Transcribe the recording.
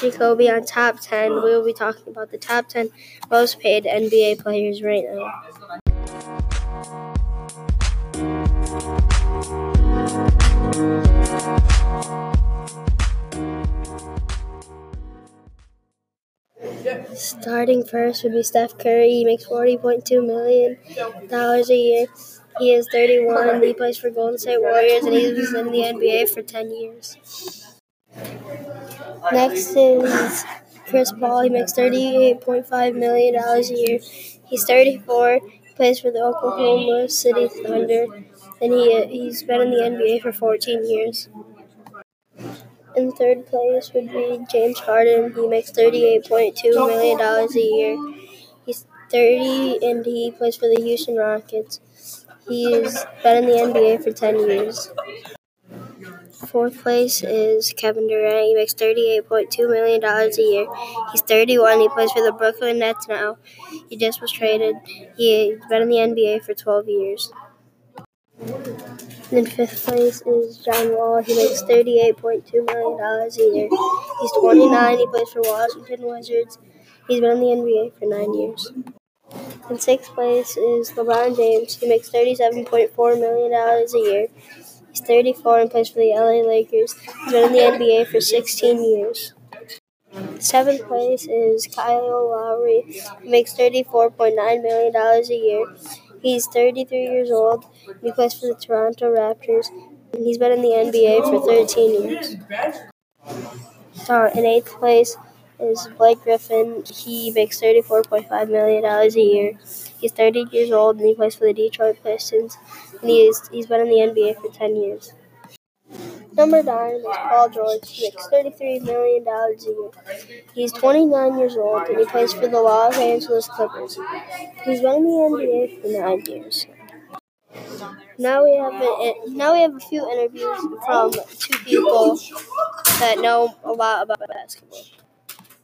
Jacoby on Top 10. We will be talking about the top 10 most paid NBA players right now. Starting first would be Steph Curry. He makes forty point two million dollars a year. He is thirty one. and He plays for Golden State Warriors and he's been in the NBA for ten years. Next is Chris Paul. He makes thirty eight point five million dollars a year. He's thirty four. Plays for the Oklahoma City Thunder, and he he's been in the NBA for fourteen years. In third place would be James Harden. He makes $38.2 million a year. He's 30 and he plays for the Houston Rockets. He's been in the NBA for 10 years. Fourth place is Kevin Durant. He makes $38.2 million a year. He's 31. He plays for the Brooklyn Nets now. He just was traded. He's been in the NBA for 12 years. And fifth place is John Wall. He makes $38.2 million a year. He's 29. He plays for Washington Wizards. He's been in the NBA for nine years. In sixth place is LeBron James. He makes $37.4 million a year. He's 34 and plays for the LA Lakers. He's been in the NBA for 16 years. Seventh place is Kyle Lowry. He makes $34.9 million a year. He's 33 years old. He plays for the Toronto Raptors. And he's been in the NBA for 13 years. So in eighth place is Blake Griffin. He makes $34.5 million a year. He's 30 years old and he plays for the Detroit Pistons. And he is, he's been in the NBA for 10 years. Number nine is Paul George. He makes $33 million a year. He's 29 years old and he plays for the Los Angeles Clippers. He's been in the NBA for nine years. Now we have a, now we have a few interviews from two people that know a lot about basketball.